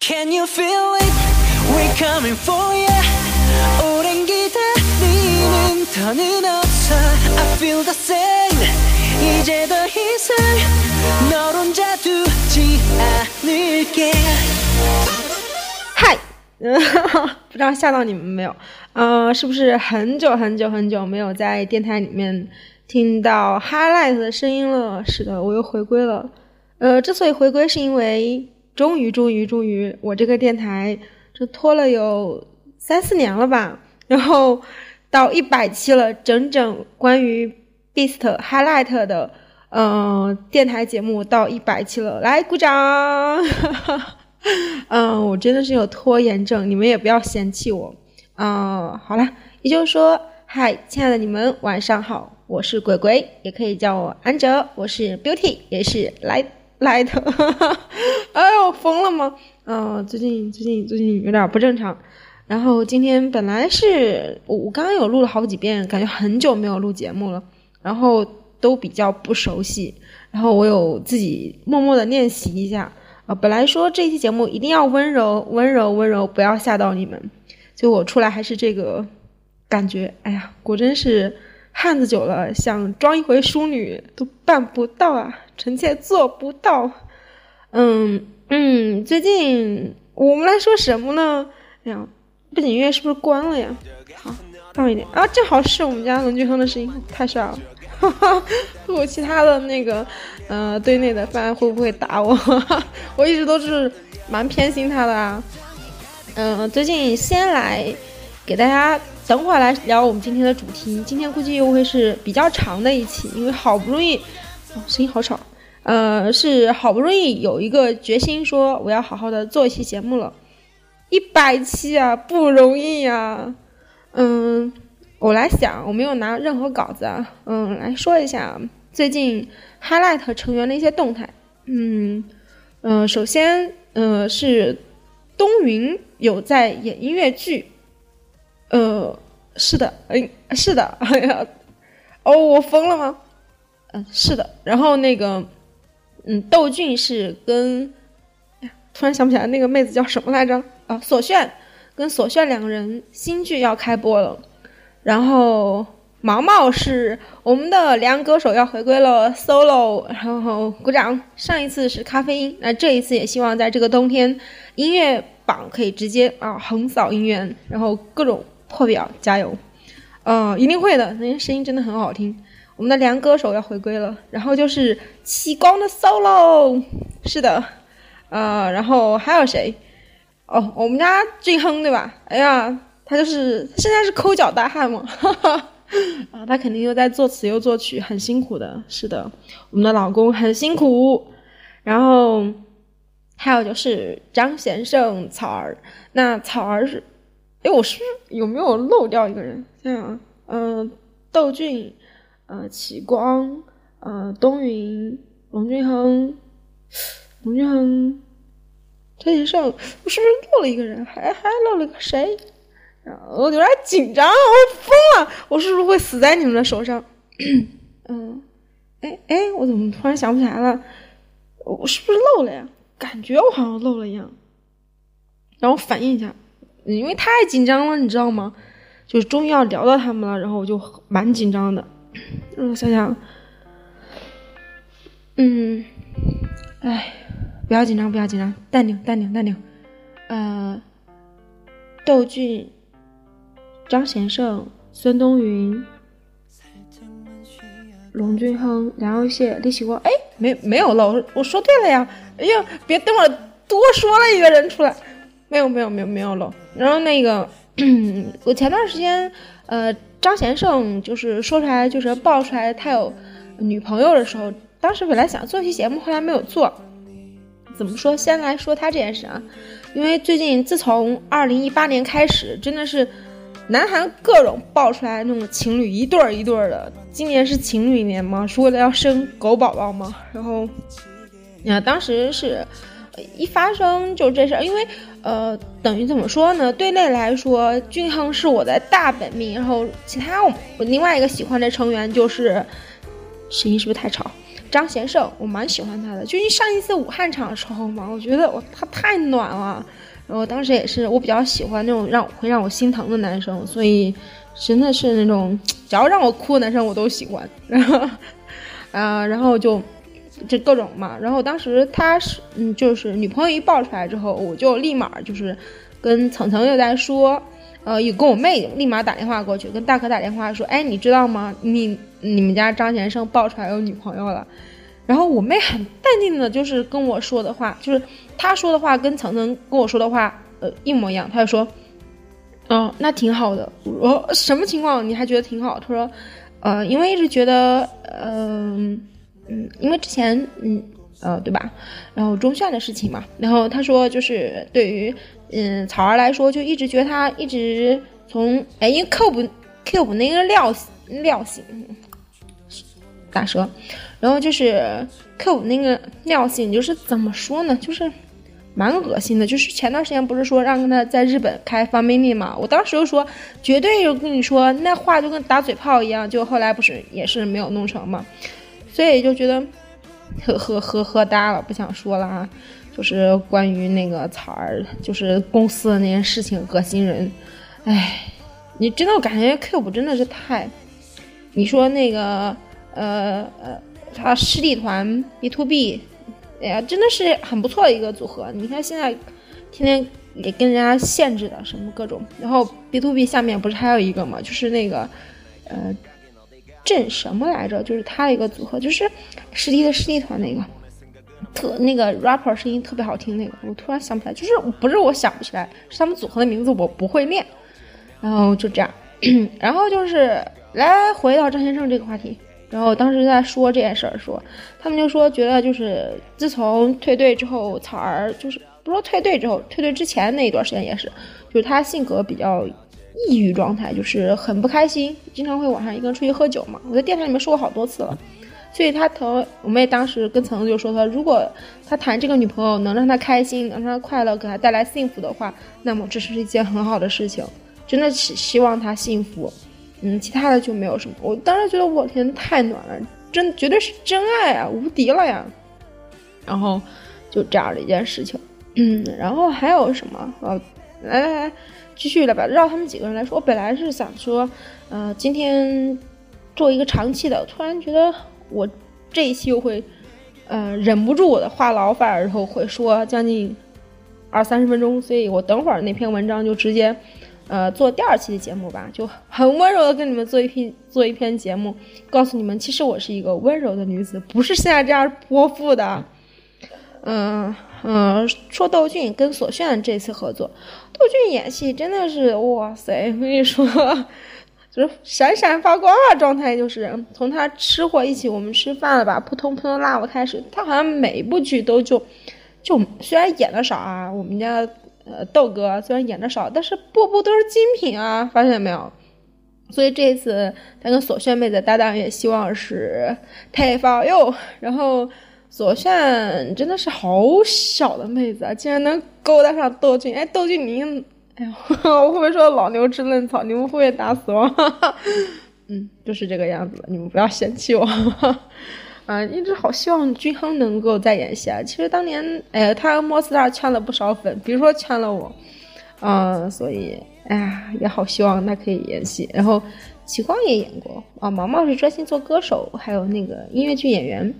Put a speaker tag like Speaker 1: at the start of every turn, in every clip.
Speaker 1: Can you feel it? We're coming for ya. 오랜 기다림은 더는 없어. I feel the same. 이제 더 이상 널 혼자 두지 않을게.
Speaker 2: 嗨，不知道吓到你们没有？呃，是不是很久很久很久没有在电台里面听到 highlight 的声音了？是的，我又回归了。呃，之所以回归，是因为 终于终于终于，我这个电台这拖了有三四年了吧，然后到一百期了，整整关于 Beast highlight 的呃电台节目到一百期了，来鼓掌。嗯，我真的是有拖延症，你们也不要嫌弃我。嗯，好了，也就是说，嗨，亲爱的你们，晚上好，我是鬼鬼，也可以叫我安哲，我是 Beauty，也是来来的。哎呦，疯了吗？嗯，最近最近最近有点不正常。然后今天本来是我我刚刚有录了好几遍，感觉很久没有录节目了，然后都比较不熟悉，然后我有自己默默的练习一下。啊，本来说这期节目一定要温柔、温柔、温柔，不要吓到你们。结果出来还是这个感觉。哎呀，果真是汉子久了，想装一回淑女都办不到啊，臣妾做不到。嗯嗯，最近我们来说什么呢？哎呀，背景音乐是不是关了呀？好，放一点啊，正好是我们家龙俊亨的声音，太帅了。哈哈，我其他的那个，呃，队内的饭会不会打我？我一直都是蛮偏心他的啊。嗯，最近先来给大家，等会儿来聊我们今天的主题。今天估计又会是比较长的一期，因为好不容易，哦，声音好吵。呃，是好不容易有一个决心，说我要好好的做一期节目了。一百期啊，不容易呀。嗯。我来想，我没有拿任何稿子啊，嗯，来说一下最近 highlight 成员的一些动态，嗯嗯，首先，呃，是东云有在演音乐剧，呃，是的，哎，是的，哎呀，哦，我疯了吗？嗯，是的，然后那个，嗯，窦俊是跟，呀，突然想不起来那个妹子叫什么来着？啊，索炫，跟索炫两个人新剧要开播了。然后毛毛是我们的两歌手要回归了 solo，然后鼓掌。上一次是咖啡因，那这一次也希望在这个冬天音乐榜可以直接啊横扫音乐，然后各种破表，加油！呃，一定会的，那些声音真的很好听。我们的两歌手要回归了，然后就是启光的 solo，是的，呃，然后还有谁？哦，我们家俊亨对吧？哎呀。他就是现在是抠脚大汉嘛，啊，他肯定又在作词又作曲，很辛苦的。是的，我们的老公很辛苦。然后还有就是张贤胜、草儿。那草儿是，哎，我是不是有没有漏掉一个人？这样，嗯，窦俊，呃，启光，呃，东云，龙俊亨，龙俊亨，张贤胜，我是不是漏了一个人？还还漏了个谁？我有点紧张，我疯了！我是不是会死在你们的手上？嗯，哎哎，我怎么突然想不起来了？我是不是漏了呀？感觉我好像漏了一样。让我反应一下，因为太紧张了，你知道吗？就是终于要聊到他们了，然后我就蛮紧张的。嗯，想想，嗯，哎，不要紧张，不要紧张，淡定，淡定，淡定。呃，窦俊。张贤胜、孙东云、龙俊亨、梁又谢、李启光，哎，没没有了，我我说对了呀！哎呀，别等会儿多说了一个人出来，没有没有没有没有了。然后那个，我前段时间，呃，张贤胜就是说出来，就是爆出来他有女朋友的时候，当时本来想做期节目，后来没有做。怎么说？先来说他这件事啊，因为最近自从二零一八年开始，真的是。南韩各种爆出来那种情侣一对儿一对儿的，今年是情侣年吗？是为了要生狗宝宝吗？然后，你看当时是，一发生就这事儿，因为呃，等于怎么说呢？对内来说，俊亨是我的大本命，然后其他我另外一个喜欢的成员就是，声音是不是太吵？张贤胜，我蛮喜欢他的。就因上一次武汉场的时候嘛，我觉得我他太暖了。然后当时也是我比较喜欢那种让会让我心疼的男生，所以真的是那种只要让我哭的男生我都喜欢。然后，啊，然后就这各种嘛。然后当时他是嗯，就是女朋友一爆出来之后，我就立马就是跟层层又在说。呃，有跟我妹立马打电话过去，跟大可打电话说：“哎，你知道吗？你你们家张先生爆出来有女朋友了。”然后我妹很淡定的，就是跟我说的话，就是她说的话跟层层跟我说的话，呃，一模一样。她就说：“哦，那挺好的。”我：“什么情况？你还觉得挺好？”她说：“呃，因为一直觉得，嗯嗯，因为之前，嗯呃，对吧？然后中炫的事情嘛。然后他说，就是对于。”嗯，草儿来说就一直觉得他一直从哎，因为 Cube Cube 那个料料性打折，然后就是 Cube 那个尿性就是怎么说呢，就是蛮恶心的。就是前段时间不是说让他在日本开方便面嘛，我当时就说绝对就跟你说那话就跟打嘴炮一样，就后来不是也是没有弄成嘛，所以就觉得呵呵呵呵哒了，不想说了啊。就是关于那个草儿，就是公司的那件事情，恶心人。哎，你真的感觉 Cube 真的是太……你说那个呃呃，他师弟团 B to B，哎呀，真的是很不错的一个组合。你看现在天天也跟人家限制的什么各种，然后 B to B 下面不是还有一个吗？就是那个呃镇什么来着？就是他的一个组合，就是师弟的师弟团那个。特那个 rapper 声音特别好听，那个我突然想不起来，就是不是我想不起来，是他们组合的名字我不会念，然后就这样，然后就是来回到张先生这个话题，然后当时在说这件事儿，说他们就说觉得就是自从退队之后，草儿就是不说退队之后，退队之前那一段时间也是，就是他性格比较抑郁状态，就是很不开心，经常会晚上一个人出去喝酒嘛，我在电台里面说过好多次了。所以他疼我妹当时跟层子就说他，如果他谈这个女朋友能让他开心，能让他快乐，给他带来幸福的话，那么这是一件很好的事情，真的是希望他幸福。嗯，其他的就没有什么。我当时觉得我天太暖了，真绝对是真爱啊，无敌了呀。然后就这样的一件事情。嗯，然后还有什么？呃，来来来，继续来吧，绕他们几个人来说。我本来是想说，呃，今天做一个长期的，突然觉得。我这一期又会，呃，忍不住我的话痨范儿，然后会说将近二三十分钟，所以我等会儿那篇文章就直接，呃，做第二期的节目吧，就很温柔的跟你们做一篇做一篇节目，告诉你们，其实我是一个温柔的女子，不是现在这样泼妇的。嗯嗯，说窦俊跟索炫这次合作，窦俊演戏真的是哇塞，我跟你说。就是闪闪发光啊！状态就是从他吃货一起我们吃饭了吧，扑通扑通拉我开始，他好像每一部剧都就就虽然演的少啊，我们家呃豆哥虽然演的少，但是部部都是精品啊，发现没有？所以这一次他跟索炫妹子搭档，也希望是太保佑。然后左炫真的是好小的妹子啊，竟然能勾搭上窦俊！哎，窦俊宁。哎呀，我会不会说老牛吃嫩草？你们会不会打死我？嗯，就是这个样子，你们不要嫌弃我。啊，一直好希望均衡能够再演戏啊。其实当年，哎，他和莫斯特圈了不少粉，比如说圈了我，嗯，所以，哎呀，也好希望他可以演戏。然后，齐光也演过啊。毛毛是专心做歌手，还有那个音乐剧演员。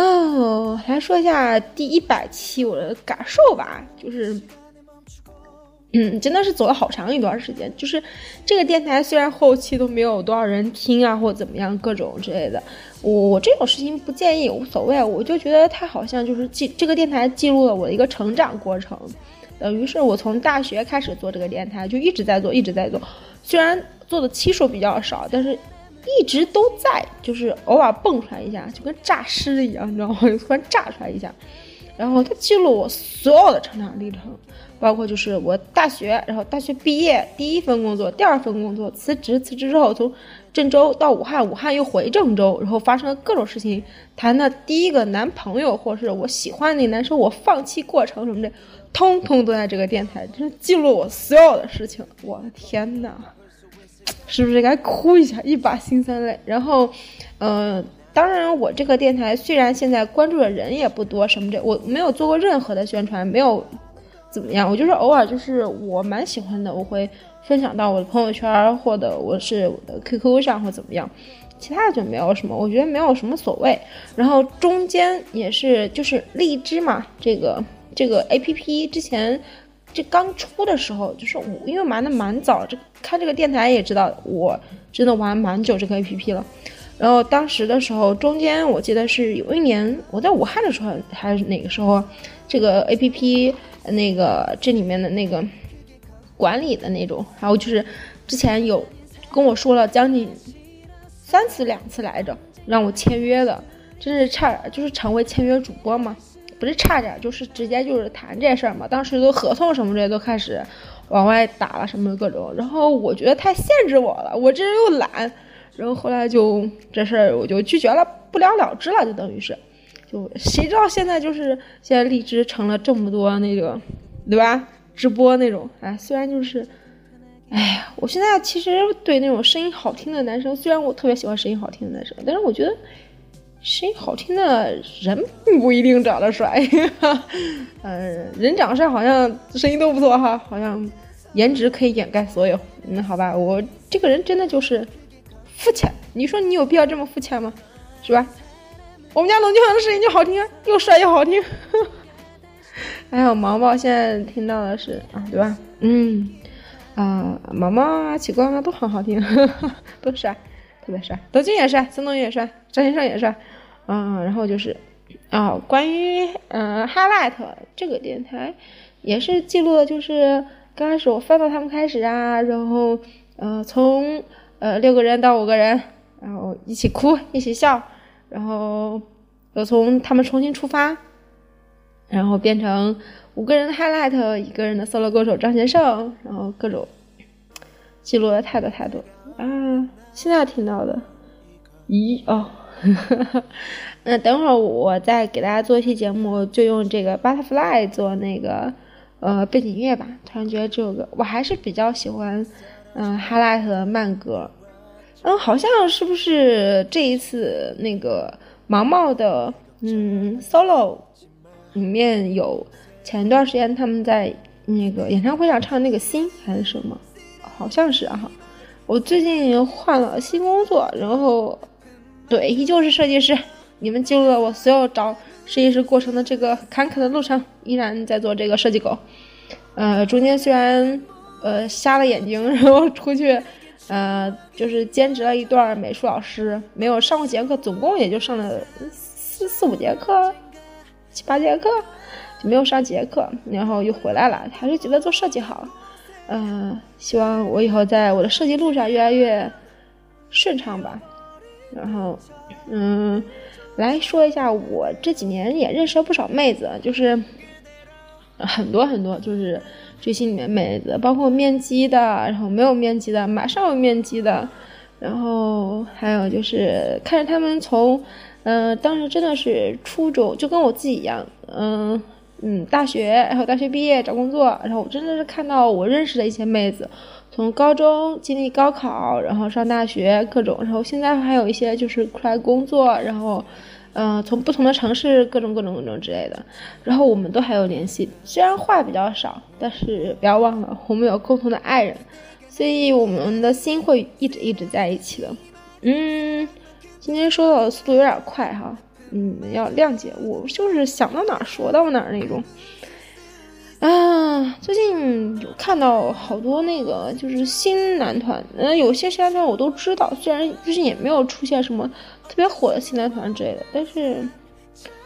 Speaker 2: 哦，来说一下第一百期我的感受吧，就是。嗯，真的是走了好长一段时间。就是这个电台虽然后期都没有多少人听啊，或者怎么样，各种之类的，我我这种事情不介意，无所谓。我就觉得它好像就是记这个电台记录了我的一个成长过程，等于是我从大学开始做这个电台，就一直在做，一直在做。虽然做的期数比较少，但是一直都在，就是偶尔蹦出来一下，就跟诈尸一样，你知道吗？就突然炸出来一下，然后它记录我所有的成长历程。包括就是我大学，然后大学毕业第一份工作，第二份工作辞职，辞职之后从郑州到武汉，武汉又回郑州，然后发生了各种事情，谈的第一个男朋友，或是我喜欢那男生，我放弃过程什么的，通通都在这个电台，就是记录我所有的事情。我的天呐，是不是该哭一下，一把辛酸泪？然后，呃，当然，我这个电台虽然现在关注的人也不多，什么这我没有做过任何的宣传，没有怎么样，我就是偶尔就是我蛮喜欢的，我会分享到我的朋友圈或者我是我的 QQ 上或怎么样，其他的就没有什么，我觉得没有什么所谓。然后中间也是就是荔枝嘛，这个这个 APP 之前这刚出的时候，就是我因为玩的蛮早，这开这个电台也知道，我真的玩蛮久这个 APP 了。然后当时的时候，中间我记得是有一年我在武汉的时候，还是哪个时候，这个 A P P 那个这里面的那个管理的那种，然后就是之前有跟我说了将近三次两次来着，让我签约的，真是差就是成为签约主播嘛，不是差点，就是直接就是谈这事儿嘛。当时都合同什么的都开始往外打了，什么各种，然后我觉得太限制我了，我这人又懒。然后后来就这事儿我就拒绝了，不了了之了，就等于是，就谁知道现在就是现在荔枝成了这么多那个，对吧？直播那种，哎，虽然就是，哎呀，我现在其实对那种声音好听的男生，虽然我特别喜欢声音好听的男生，但是我觉得声音好听的人不一定长得帅，嗯，人长得帅好像声音都不错哈，好像颜值可以掩盖所有。嗯，好吧，我这个人真的就是。肤浅，你说你有必要这么肤浅吗？是吧？我们家龙俊恒的声音就好听啊，又帅又好听。还有毛毛现在听到的是啊，对吧？嗯，啊，毛毛啊，启光啊都很好听，都帅，特别帅。德军也帅，孙东也帅，张先生也帅。嗯，然后就是啊，关于嗯 highlight 这个电台，也是记录的就是刚开始我翻到他们开始啊，然后呃从。呃，六个人到五个人，然后一起哭，一起笑，然后又从他们重新出发，然后变成五个人的 highlight，一个人的 solo 歌手张贤胜，然后各种记录了太多太多啊！现在听到的，咦哦，那等会儿我再给大家做一期节目，就用这个 butterfly 做那个呃背景音乐吧。突然觉得这首歌我还是比较喜欢。嗯，highlight 的慢歌，嗯，好像是不是这一次那个毛毛的嗯 solo 里面有前一段时间他们在那个演唱会上唱那个心还是什么？好像是啊。我最近换了新工作，然后对，依旧是设计师。你们记录了我所有找设计师过程的这个坎坷的路程，依然在做这个设计狗。呃，中间虽然。呃，瞎了眼睛，然后出去，呃，就是兼职了一段美术老师，没有上过节课，总共也就上了四四五节课，七八节课，就没有上节课，然后又回来了，还是觉得做设计好，嗯，希望我以后在我的设计路上越来越顺畅吧。然后，嗯，来说一下，我这几年也认识了不少妹子，就是很多很多，就是。追星里面妹子，包括面基的，然后没有面基的，马上有面基的，然后还有就是看着他们从，嗯，当时真的是初中，就跟我自己一样，嗯嗯，大学，然后大学毕业找工作，然后我真的是看到我认识的一些妹子，从高中经历高考，然后上大学各种，然后现在还有一些就是出来工作，然后。嗯，从不同的城市，各种各种各种之类的，然后我们都还有联系，虽然话比较少，但是不要忘了，我们有共同的爱人，所以我们的心会一直一直在一起的。嗯，今天说的速度有点快哈，嗯，要谅解，我就是想到哪儿说到哪儿那种。啊，最近有看到好多那个就是新男团，嗯，有些新男团我都知道，虽然最近也没有出现什么特别火的新男团之类的，但是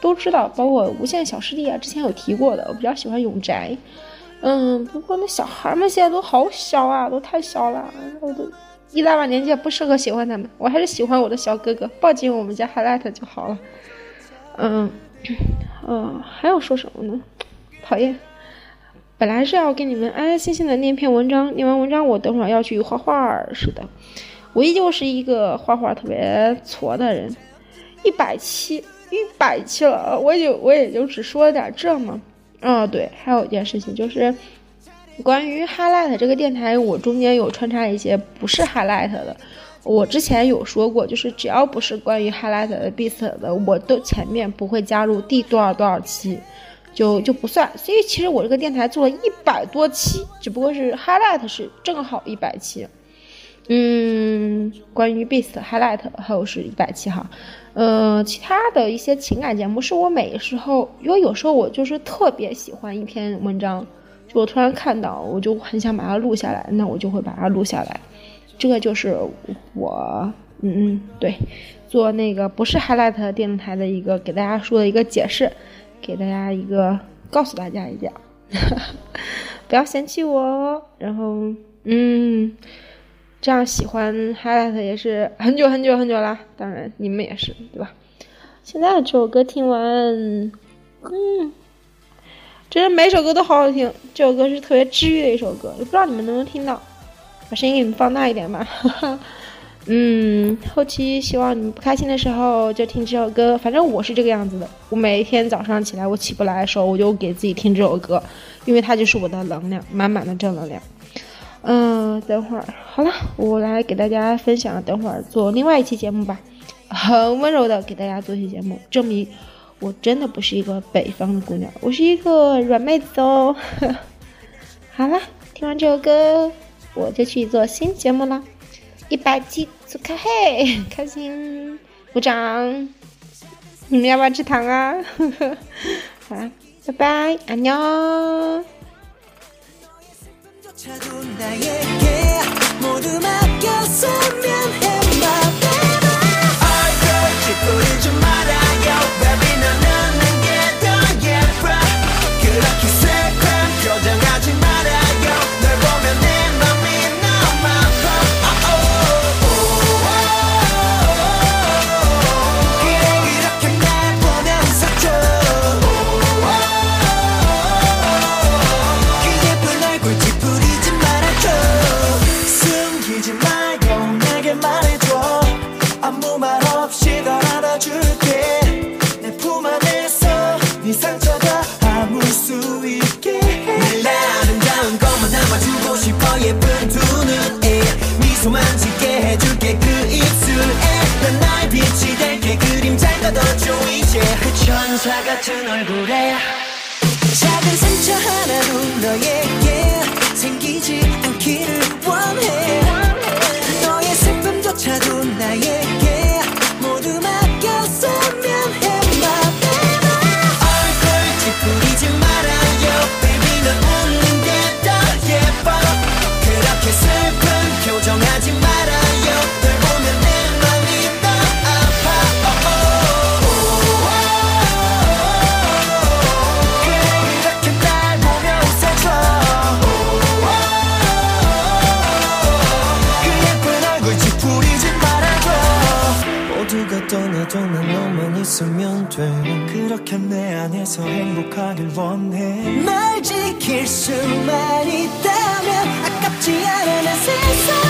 Speaker 2: 都知道，包括无限小师弟啊，之前有提过的，我比较喜欢永宅，嗯，不过那小孩们现在都好小啊，都太小了，我都一大把年纪不适合喜欢他们，我还是喜欢我的小哥哥，抱紧我们家 highlight 就好了，嗯，嗯，还要说什么呢？讨厌。本来是要给你们安安心心的念一篇文章，念完文章我等会儿要去画画似的。我依旧是一个画画特别挫的人。一百期，一百期了，我就我也就只说了点这嘛。啊，对，还有一件事情就是关于 highlight 这个电台，我中间有穿插一些不是 highlight 的，
Speaker 1: 我之前有说过，就是只要不是关于 highlight 的 beat 的，我都前面不会加入第多少多少期，就就不算。所以其实我这个电台做了一百多期，只不过是 highlight 是正好一百期。嗯，关于 beat highlight 还有是一百期哈。呃，其他的一些情感节目是我每时候，因为有时候我就是特别喜欢一篇文章，我突然看到，我就很想把它录下来，那我就会把它录下来。这个就是我，嗯嗯，对，做那个不是 highlight 电台的一个给大家说的一个解释，给大家一个告诉大家一下，不要嫌弃我。然后，嗯。这样喜欢 highlight 也是很久很久很久了，当然你们也是，对吧？现在这首歌听完，嗯，真的每首歌都好好听。这首歌是特别治愈的一首歌，也不知道你们能不能听到，把声音给你们放大一点吧。嗯，后期希望你们不开心的时候就听这首歌，反正我是这个样子的。我每一天早上起来我起不来的时候，我就给自己听这首歌，因为它就是我的能量，满满的正能量。嗯，等会儿好了，我来给大家分享。等会儿做另外一期节目吧，很温柔的给大家做一期节目，证明我真的不是一个北方的姑娘，我是一个软妹子哦。好了，听完这首歌，我就去做新节目了。一百期做开嘿，开心，鼓掌。你们要不要吃糖啊？好了，拜拜，安녕 이제 그 천사 같은 얼굴에 작은 상처 하나도 너에게 해널 지킬 수만 있다면 아깝지 않아 난 세상